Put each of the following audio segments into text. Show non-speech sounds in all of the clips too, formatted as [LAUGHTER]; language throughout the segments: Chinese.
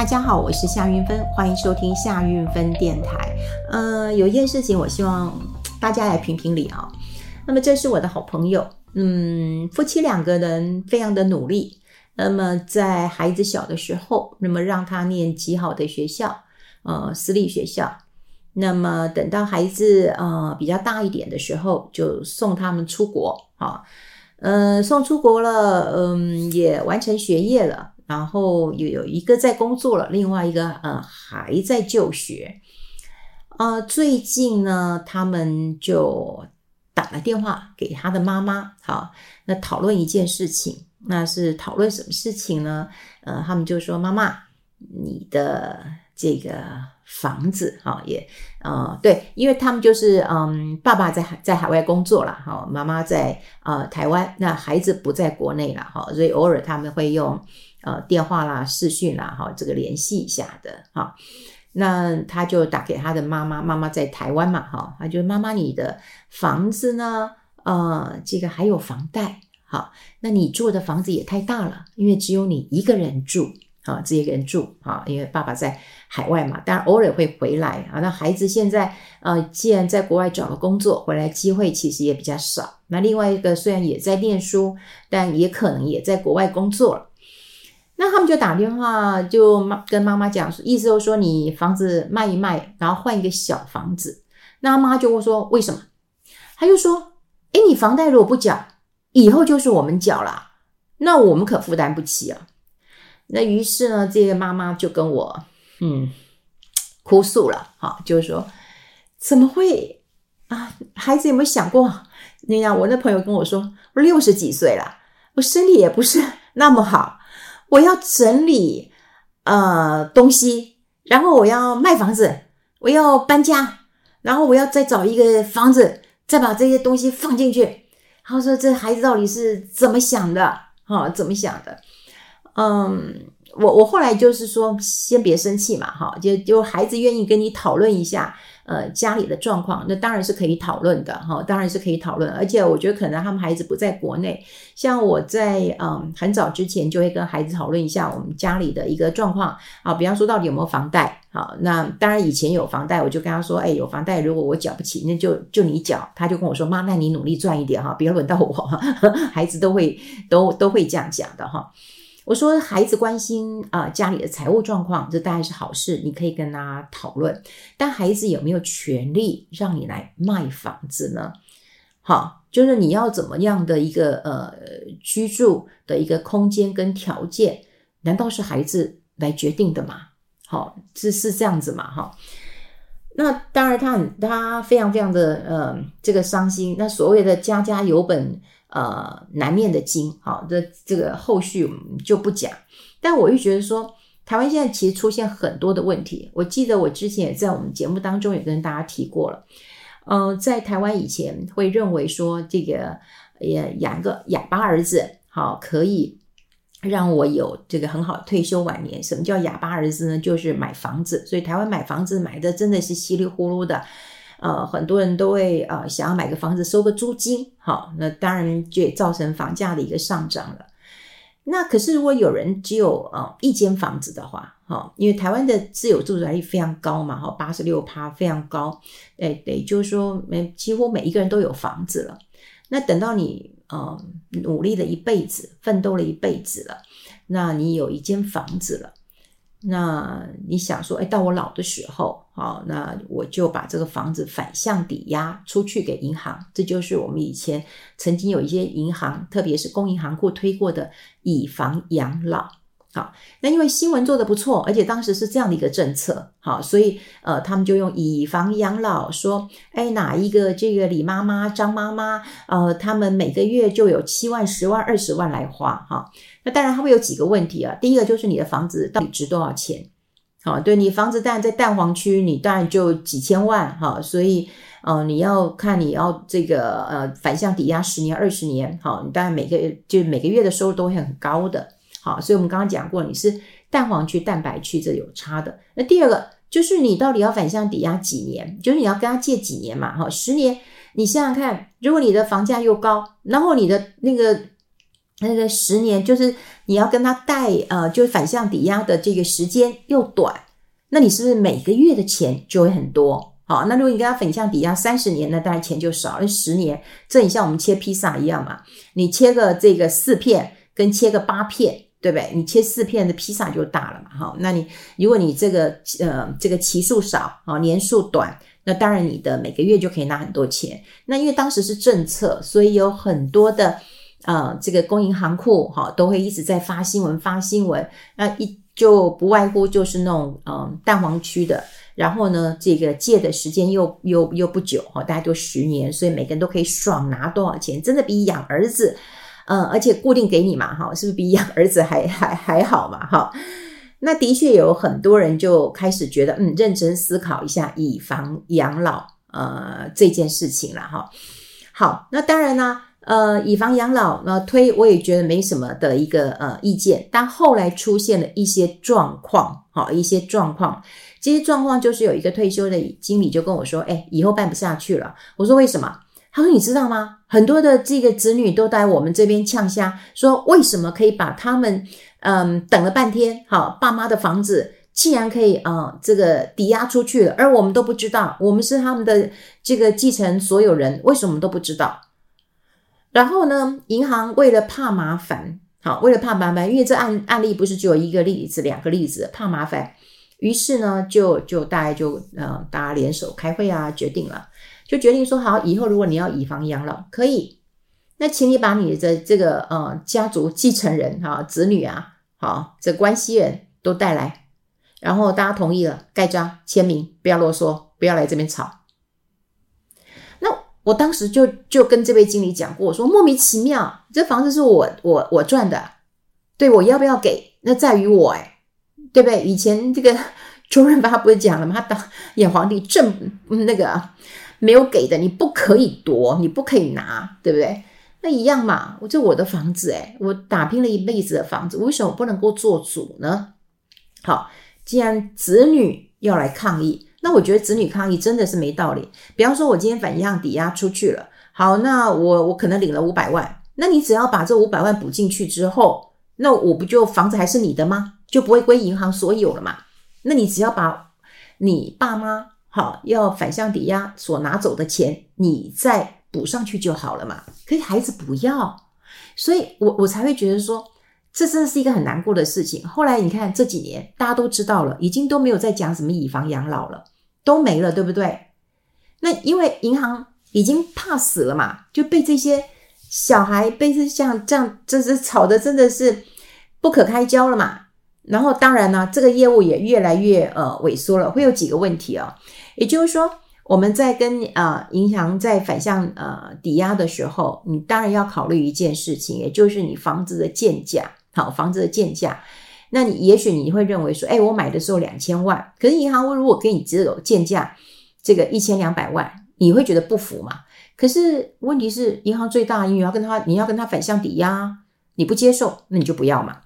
大家好，我是夏云芬，欢迎收听夏云芬电台。呃，有一件事情，我希望大家来评评理啊。那么，这是我的好朋友，嗯，夫妻两个人非常的努力。那么，在孩子小的时候，那么让他念极好的学校，呃，私立学校。那么，等到孩子呃比较大一点的时候，就送他们出国啊，呃，送出国了，嗯，也完成学业了。然后有有一个在工作了，另外一个呃还在就学。呃，最近呢，他们就打了电话给他的妈妈，好，那讨论一件事情，那是讨论什么事情呢？呃，他们就说：“妈妈，你的这个房子，哈，也，呃，对，因为他们就是嗯，爸爸在海在海外工作了，哈，妈妈在呃台湾，那孩子不在国内了，哈，所以偶尔他们会用。”呃，电话啦、视讯啦，哈，这个联系一下的，哈。那他就打给他的妈妈，妈妈在台湾嘛，哈。他就妈妈，你的房子呢？呃，这个还有房贷，好，那你住的房子也太大了，因为只有你一个人住，啊，自己一个人住，啊，因为爸爸在海外嘛，当然偶尔会回来啊。那孩子现在，呃，既然在国外找了工作，回来机会其实也比较少。那另外一个虽然也在念书，但也可能也在国外工作了。那他们就打电话，就妈跟妈妈讲，意思就是说你房子卖一卖，然后换一个小房子。那妈就会说为什么？他就说，诶，你房贷如果不缴，以后就是我们缴了，那我们可负担不起啊。那于是呢，这个妈妈就跟我嗯哭诉了，哈，就是说怎么会啊？孩子有没有想过？你看我那朋友跟我说，我六十几岁了，我身体也不是那么好。我要整理呃东西，然后我要卖房子，我要搬家，然后我要再找一个房子，再把这些东西放进去。他说：“这孩子到底是怎么想的？哈、怎么想的？”嗯，我我后来就是说，先别生气嘛，哈，就就孩子愿意跟你讨论一下。呃，家里的状况，那当然是可以讨论的哈，当然是可以讨论。而且我觉得可能他们孩子不在国内，像我在嗯很早之前就会跟孩子讨论一下我们家里的一个状况啊，比方说到底有没有房贷。好，那当然以前有房贷，我就跟他说，哎，有房贷，如果我缴不起，那就就你缴。他就跟我说，妈，那你努力赚一点哈，别轮到我。[LAUGHS] 孩子都会都都会这样讲的哈。我说孩子关心啊、家里的财务状况，这当然是好事，你可以跟他讨论。但孩子有没有权利让你来卖房子呢？好，就是你要怎么样的一个呃居住的一个空间跟条件，难道是孩子来决定的吗？好，是是这样子嘛？哈，那当然他很他非常非常的呃这个伤心。那所谓的家家有本。呃，难念的经，好，这这个后续我们就不讲。但我又觉得说，台湾现在其实出现很多的问题。我记得我之前也在我们节目当中也跟大家提过了。嗯、在台湾以前会认为说，这个也养个哑巴儿子，好，可以让我有这个很好退休晚年。什么叫哑巴儿子呢？就是买房子。所以台湾买房子买的真的是稀里糊涂的。呃，很多人都会呃想要买个房子收个租金，好，那当然就也造成房价的一个上涨了。那可是如果有人只有呃一间房子的话，哈，因为台湾的自有住宅率非常高嘛，哈，八十六趴非常高，诶，对，就是说每几乎每一个人都有房子了。那等到你呃努力了一辈子，奋斗了一辈子了，那你有一间房子了。那你想说，哎，到我老的时候，好，那我就把这个房子反向抵押出去给银行，这就是我们以前曾经有一些银行，特别是工银行库推过的以房养老。好，那因为新闻做得不错，而且当时是这样的一个政策，好，所以呃，他们就用以房养老，说，哎，哪一个这个李妈妈、张妈妈，呃，他们每个月就有七万、十万、二十万来花，哈，那当然它会有几个问题啊，第一个就是你的房子到底值多少钱，好，对你房子当然在蛋黄区，你当然就几千万，哈，所以呃，你要看你要这个呃反向抵押十年、二十年，好，你当然每个就每个月的收入都会很高的。好，所以我们刚刚讲过，你是蛋黄区、蛋白区，这有差的。那第二个就是你到底要反向抵押几年？就是你要跟他借几年嘛？哈，十年，你想想看，如果你的房价又高，然后你的那个那个十年就是你要跟他贷呃，就是反向抵押的这个时间又短，那你是不是每个月的钱就会很多？好，那如果你跟他反向抵押三十年，那当然钱就少。那十年，这很像我们切披萨一样嘛，你切个这个四片跟切个八片，对不对？你切四片的披萨就大了嘛。哈，那你如果你这个呃这个期数少啊，年数短，那当然你的每个月就可以拿很多钱。那因为当时是政策，所以有很多的。呃，这个公银行库哈都会一直在发新闻发新闻，那一就不外乎就是那种嗯、蛋黄区的，然后呢，这个借的时间又又又不久哈，大概都十年，所以每个人都可以爽拿多少钱，真的比养儿子，嗯、而且固定给你嘛哈，是不是比养儿子还 [LAUGHS] 还还好嘛哈？那的确有很多人就开始觉得嗯，认真思考一下以房养老呃这件事情了哈。好，那当然呢。呃，以房养老，那推我也觉得没什么的一个呃意见，但后来出现了一些状况，好，一些状况，这些状况就是有一个退休的经理就跟我说，哎，以后办不下去了。我说为什么？他说你知道吗？很多的这个子女都在我们这边呛声，说为什么可以把他们嗯等了半天，好，爸妈的房子竟然可以啊、这个抵押出去了，而我们都不知道，我们是他们的这个继承所有人，为什么都不知道？然后呢，银行为了怕麻烦，好，为了怕麻烦，因为这案案例不是只有一个例子、两个例子，怕麻烦，于是呢，就就大家就呃，大家联手开会啊，决定了，就决定说好，以后如果你要以房养老，可以，那请你把你的这个呃家族继承人哈、子女啊，好，这关系人都带来，然后大家同意了，盖章签名，不要啰嗦，不要来这边吵。那我当时就就跟这位经理讲过，我说莫名其妙，这房子是我我我赚的，对，我要不要给，那在于我诶，对不对？以前这个周润发不是讲了吗？他当 [LAUGHS] 演皇帝正那个没有给的，你不可以夺，你不可以拿，对不对？那一样嘛，我这我的房子诶，我打拼了一辈子的房子，为什么不能够做主呢？好，既然子女要来抗议。那我觉得子女抗议真的是没道理。比方说，我今天反向抵押出去了，好，那我我可能领了五百万，那你只要把这五百万补进去之后，那我不就房子还是你的吗？就不会归银行所有了嘛？那你只要把你爸妈好要反向抵押所拿走的钱，你再补上去就好了嘛。可是孩子不要，所以我我才会觉得说。这真的是一个很难过的事情。后来你看这几年，大家都知道了，已经都没有再讲什么以房养老了，都没了，对不对？那因为银行已经怕死了嘛，就被这些小孩被这像这样，这是吵得真的是不可开交了嘛。然后当然呢，这个业务也越来越呃萎缩了，会有几个问题、哦。也就是说，我们在跟呃银行在反向呃抵押的时候，你当然要考虑一件事情，也就是你房子的建价。好，房子的建价，那你也许你会认为说，哎，我买的时候两千万，可是银行如果给你只有建价这个一千两百万，你会觉得不服嘛？可是问题是，银行最大，你要跟他，你要跟他反向抵押，你不接受，那你就不要嘛，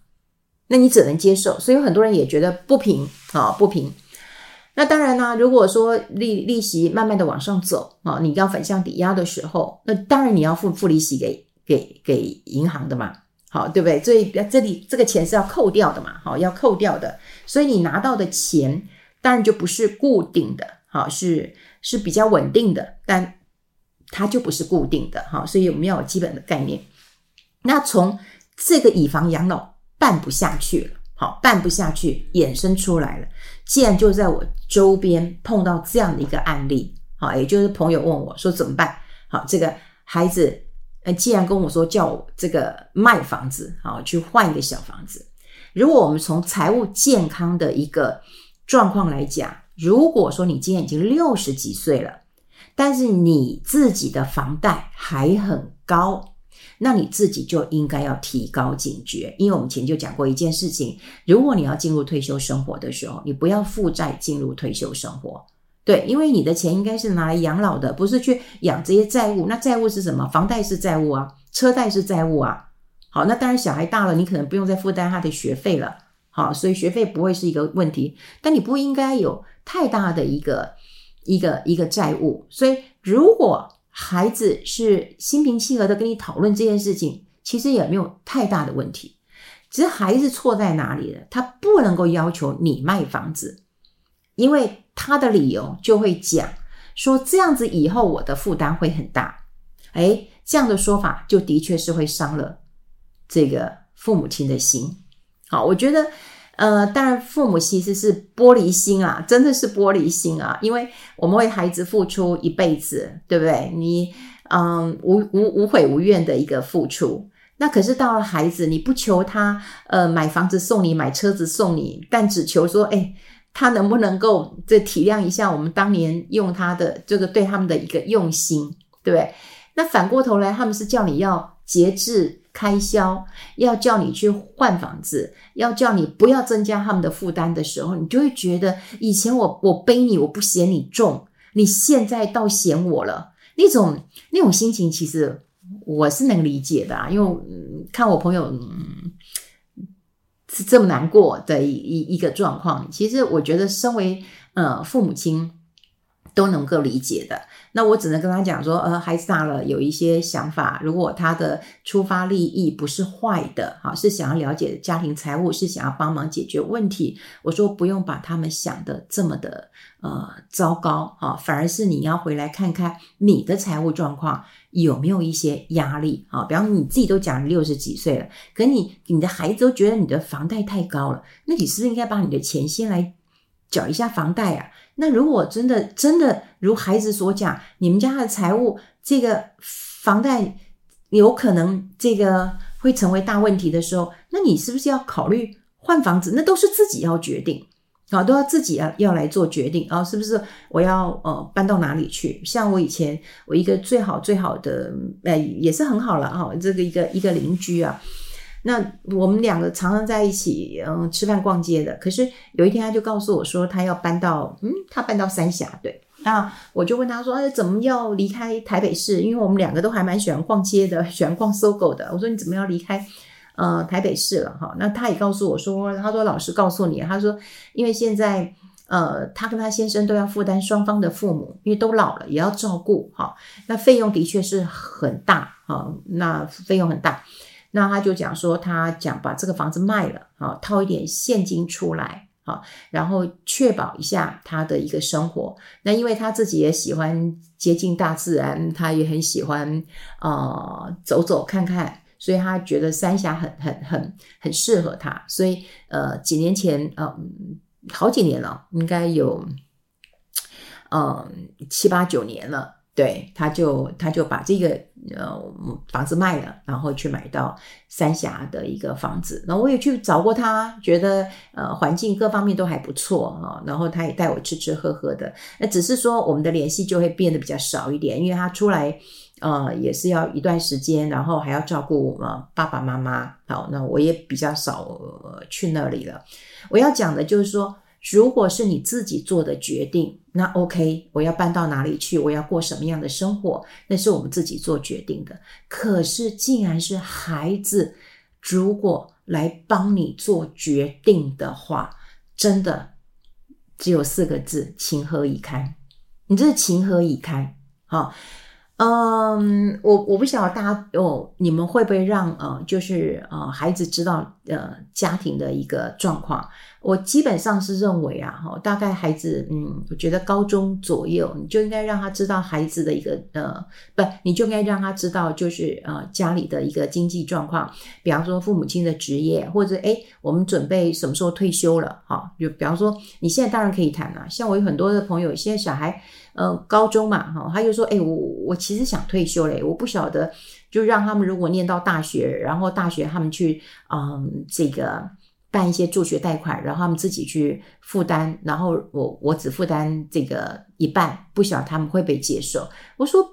那你只能接受。所以有很多人也觉得不平啊，不平。那当然呢，如果说利利息慢慢的往上走啊，你要反向抵押的时候，那当然你要付付利息给给给银行的嘛。好，对不对？所以这里这个钱是要扣掉的嘛，好，要扣掉的。所以你拿到的钱当然就不是固定的，好，是是比较稳定的，但它就不是固定的，哈。所以我们要有基本的概念。那从这个以房养老办不下去了，好，办不下去衍生出来了。既然就在我周边碰到这样的一个案例，好，也就是朋友问我说怎么办？好，这个孩子。呃既然跟我说叫我这个卖房子，好，去换一个小房子。如果我们从财务健康的一个状况来讲，如果说你今年已经六十几岁了，但是你自己的房贷还很高，那你自己就应该要提高警觉。因为我们前就讲过一件事情，如果你要进入退休生活的时候，你不要负债进入退休生活。对，因为你的钱应该是拿来养老的，不是去养这些债务。那债务是什么？房贷是债务啊，车贷是债务啊。好，那当然小孩大了，你可能不用再负担他的学费了。好，所以学费不会是一个问题，但你不应该有太大的一个一个一个债务。所以，如果孩子是心平气和的跟你讨论这件事情，其实也没有太大的问题。只是孩子错在哪里了？他不能够要求你卖房子，因为他的理由就会讲说这样子以后我的负担会很大。诶，这样的说法就的确是会伤了这个父母亲的心。好，我觉得。呃，当然，父母其实是玻璃心啊，真的是玻璃心啊，因为我们为孩子付出一辈子，对不对？你嗯，无无无悔无怨的一个付出，那可是到了孩子，你不求他呃买房子送你，买车子送你，但只求说，诶，他能不能够这体谅一下我们当年用他的这个对他们的一个用心，对不对？那反过头来，他们是叫你要节制。开销要叫你去换房子，要叫你不要增加他们的负担的时候，你就会觉得以前我我背你，我不嫌你重，你现在倒嫌我了。那种那种心情，其实我是能理解的啊，因为、嗯、看我朋友、嗯、是这么难过的一一一个状况，其实我觉得身为呃父母亲都能够理解的。那我只能跟他讲说，呃，孩子大了，有一些想法。如果他的出发利益不是坏的，哈，是想要了解家庭财务，是想要帮忙解决问题，我说不用把他们想得这么的呃糟糕啊，反而是你要回来看看你的财务状况有没有一些压力啊。比方你自己都讲六十几岁了，可你你的孩子都觉得你的房贷太高了，那你是不是应该把你的钱先来缴一下房贷啊？那如果真的真的如孩子所讲，你们家的财务这个房贷有可能这个会成为大问题的时候，那你是不是要考虑换房子？那都是自己要决定啊，都要自己要要来做决定啊，是不是？我要呃搬到哪里去？像我以前我一个最好最好的呃也是很好了啊，这个一个一个邻居啊。那我们两个常常在一起，嗯，吃饭逛街的。可是有一天，他就告诉我说，他要搬到，嗯，他搬到三峡。对，那我就问他说，哎，怎么要离开台北市？因为我们两个都还蛮喜欢逛街的，[LAUGHS] 喜欢逛 SOGO 的。我说你怎么要离开，呃，台北市了？哈，那他也告诉我说，他说老师告诉你，他说因为现在，呃，他跟他先生都要负担双方的父母，因为都老了，也要照顾，哈，那费用的确是很大，哈，那费用很大。那他就讲说，他讲把这个房子卖了啊，套一点现金出来啊，然后确保一下他的一个生活。那因为他自己也喜欢接近大自然，他也很喜欢呃走走看看，所以他觉得三峡很很很很适合他。所以呃几年前呃好几年了，应该有呃七八九年了。对，他就他就把这个呃房子卖了，然后去买到三峡的一个房子。然后我也去找过他，觉得呃环境各方面都还不错啊。然后他也带我吃吃喝喝的。那只是说我们的联系就会变得比较少一点，因为他出来呃也是要一段时间，然后还要照顾呃爸爸妈妈。好，那我也比较少，呃，去那里了。我要讲的就是说。如果是你自己做的决定，那 OK，我要搬到哪里去，我要过什么样的生活，那是我们自己做决定的。可是，既然是孩子，如果来帮你做决定的话，真的只有四个字：情何以堪？你这是情何以堪？好。嗯，我我不晓得大家哦，你们会不会让呃，就是呃，孩子知道呃家庭的一个状况？我基本上是认为啊，哈，大概孩子嗯，我觉得高中左右，你就应该让他知道孩子的一个呃，不，你就应该让他知道就是呃家里的一个经济状况，比方说父母亲的职业，或者诶，我们准备什么时候退休了？哈，就比方说你现在当然可以谈了，像我有很多的朋友，现在小孩。呃，高中嘛，哈，他就说，哎，我我其实想退休嘞，我不晓得，就让他们如果念到大学，然后大学他们去，嗯，这个办一些助学贷款，然后他们自己去负担，然后我我只负担这个一半，不晓得他们会不会接受。我说，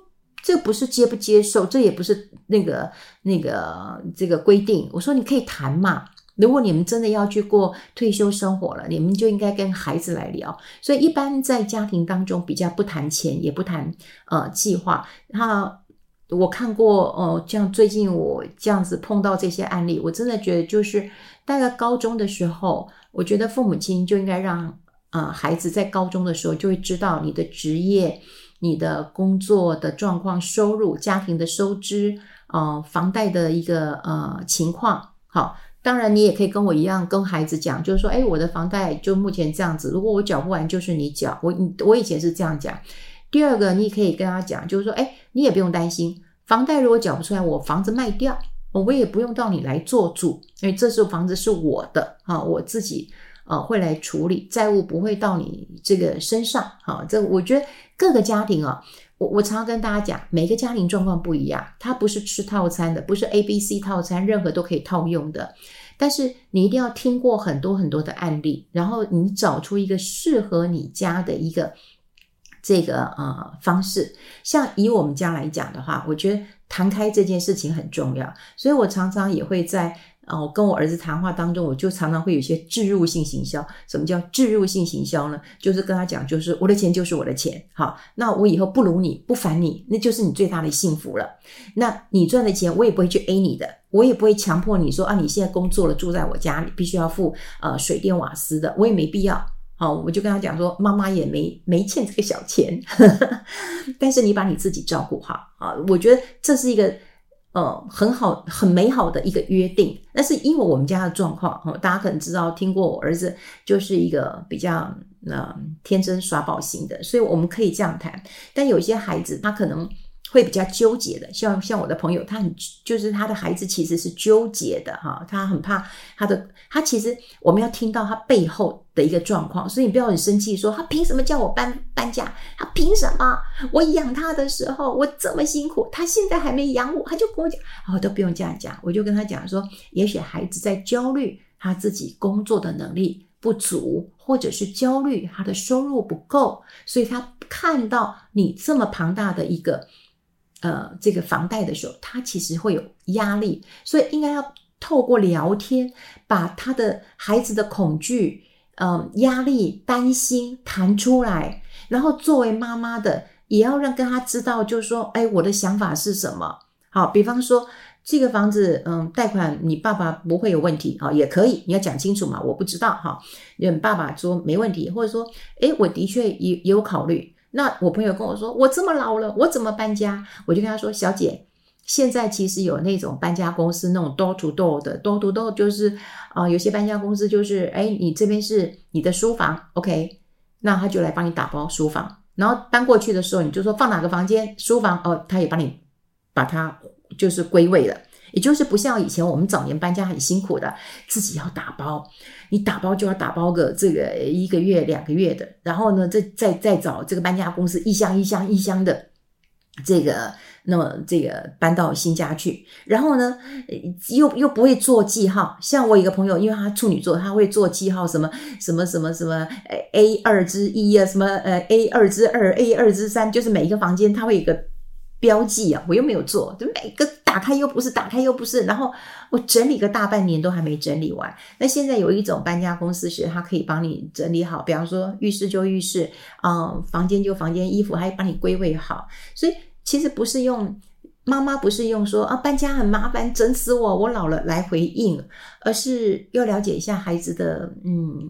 这不是接不接受，这也不是那个那个这个规定。我说，你可以谈嘛。如果你们真的要去过退休生活了，你们就应该跟孩子来聊。所以一般在家庭当中比较不谈钱，也不谈呃计划。那我看过哦、呃，像最近我这样子碰到这些案例，我真的觉得就是大概高中的时候，我觉得父母亲就应该让呃孩子在高中的时候就会知道你的职业、你的工作的状况、收入、家庭的收支。呃房贷的一个呃情况。好，当然你也可以跟我一样跟孩子讲，就是说，哎，我的房贷就目前这样子，如果我缴不完，就是你缴。我我以前是这样讲。第二个，你也可以跟他讲，就是说，哎，你也不用担心，房贷如果缴不出来，我房子卖掉，我也不用到你来做主，因为这时候房子是我的啊，我自己啊会来处理，债务不会到你这个身上。好，这我觉得各个家庭啊。我我常常跟大家讲，每个家庭状况不一样，它不是吃套餐的，不是 A、B、C 套餐，任何都可以套用的。但是你一定要听过很多很多的案例，然后你找出一个适合你家的一个这个呃方式。像以我们家来讲的话，我觉得谈开这件事情很重要，所以我常常也会在。哦，跟我儿子谈话当中，我就常常会有一些置入性行销。什么叫置入性行销呢？就是跟他讲，就是我的钱就是我的钱，好，那我以后不如你不烦你，那就是你最大的幸福了。那你赚的钱，我也不会去 A 你的，我也不会强迫你说啊，你现在工作了，住在我家里，必须要付呃水电瓦斯的，我也没必要。好，我就跟他讲说，妈妈也没没欠这个小钱，[LAUGHS] 但是你把你自己照顾好啊，我觉得这是一个。呃，很好，很美好的一个约定。但是因为我们家的状况，哦大家可能知道，听过我儿子就是一个比较呃天真耍宝型的，所以我们可以这样谈。但有些孩子，他可能。会比较纠结的，像像我的朋友，他很就是他的孩子其实是纠结的哈，他很怕他的他其实我们要听到他背后的一个状况，所以你不要很生气说他凭什么叫我搬搬家？他凭什么？我养他的时候我这么辛苦，他现在还没养我，他就跟我讲，哦都不用这样讲，我就跟他讲说，也许孩子在焦虑他自己工作的能力不足，或者是焦虑他的收入不够，所以他看到你这么庞大的一个。呃，这个房贷的时候，他其实会有压力，所以应该要透过聊天，把他的孩子的恐惧、嗯、压力、担心谈出来，然后作为妈妈的，也要让跟他知道，就是说，哎，我的想法是什么？好，比方说这个房子，嗯，贷款你爸爸不会有问题啊，也可以，你要讲清楚嘛，我不知道哈，你爸爸说没问题，或者说，哎，我的确也也有考虑。那我朋友跟我说，我这么老了，我怎么搬家？我就跟他说，小姐，现在其实有那种搬家公司，那种 door to door 的 door to door，就是啊、有些搬家公司就是，哎，你这边是你的书房，OK，那他就来帮你打包书房，然后搬过去的时候，你就说放哪个房间，书房哦，他也帮你把它就是归位了。也就是不像以前我们早年搬家很辛苦的，自己要打包，你打包就要打包个这个一个月两个月的，然后呢，再再再找这个搬家公司一箱一箱一箱的这个，那么这个搬到新家去，然后呢，又又不会做记号。像我一个朋友，因为他处女座，他会做记号，什么什么什么什么 A 二之一啊，什么呃 A 二之二 A 二之三，就是每一个房间他会有一个标记啊，我又没有做，就每个。打开又不是，打开又不是，然后我整理个大半年都还没整理完。那现在有一种搬家公司是，它可以帮你整理好，比方说浴室就浴室，嗯，房间就房间，衣服还帮你归位好。所以其实不是用妈妈不是用说啊搬家很麻烦，整死我，我老了来回应，而是要了解一下孩子的嗯。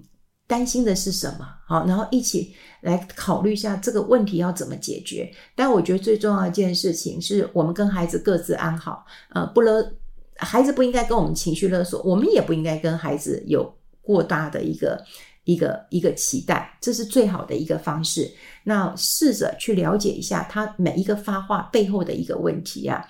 担心的是什么？好，然后一起来考虑一下这个问题要怎么解决。但我觉得最重要一件事情是我们跟孩子各自安好，呃，不勒，孩子不应该跟我们情绪勒索，我们也不应该跟孩子有过大的一个一个一个期待，这是最好的一个方式。那试着去了解一下他每一个发话背后的一个问题啊。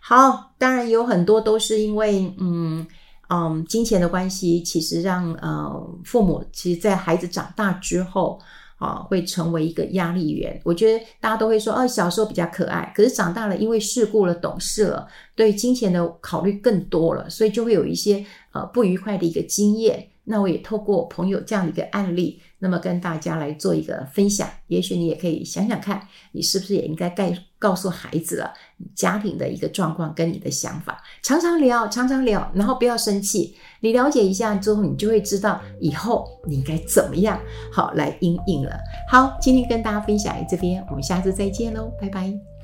好，当然有很多都是因为嗯。嗯，金钱的关系其实让呃父母其实，在孩子长大之后啊，会成为一个压力源。我觉得大家都会说，哦，小时候比较可爱，可是长大了，因为世故了、懂事了，对金钱的考虑更多了，所以就会有一些呃不愉快的一个经验。那我也透过朋友这样的一个案例，那么跟大家来做一个分享。也许你也可以想想看，你是不是也应该告告诉孩子了，你家庭的一个状况跟你的想法，常常聊，常常聊，然后不要生气。你了解一下之后，你就会知道以后你应该怎么样好来应应了。好，今天跟大家分享这边，我们下次再见喽，拜拜。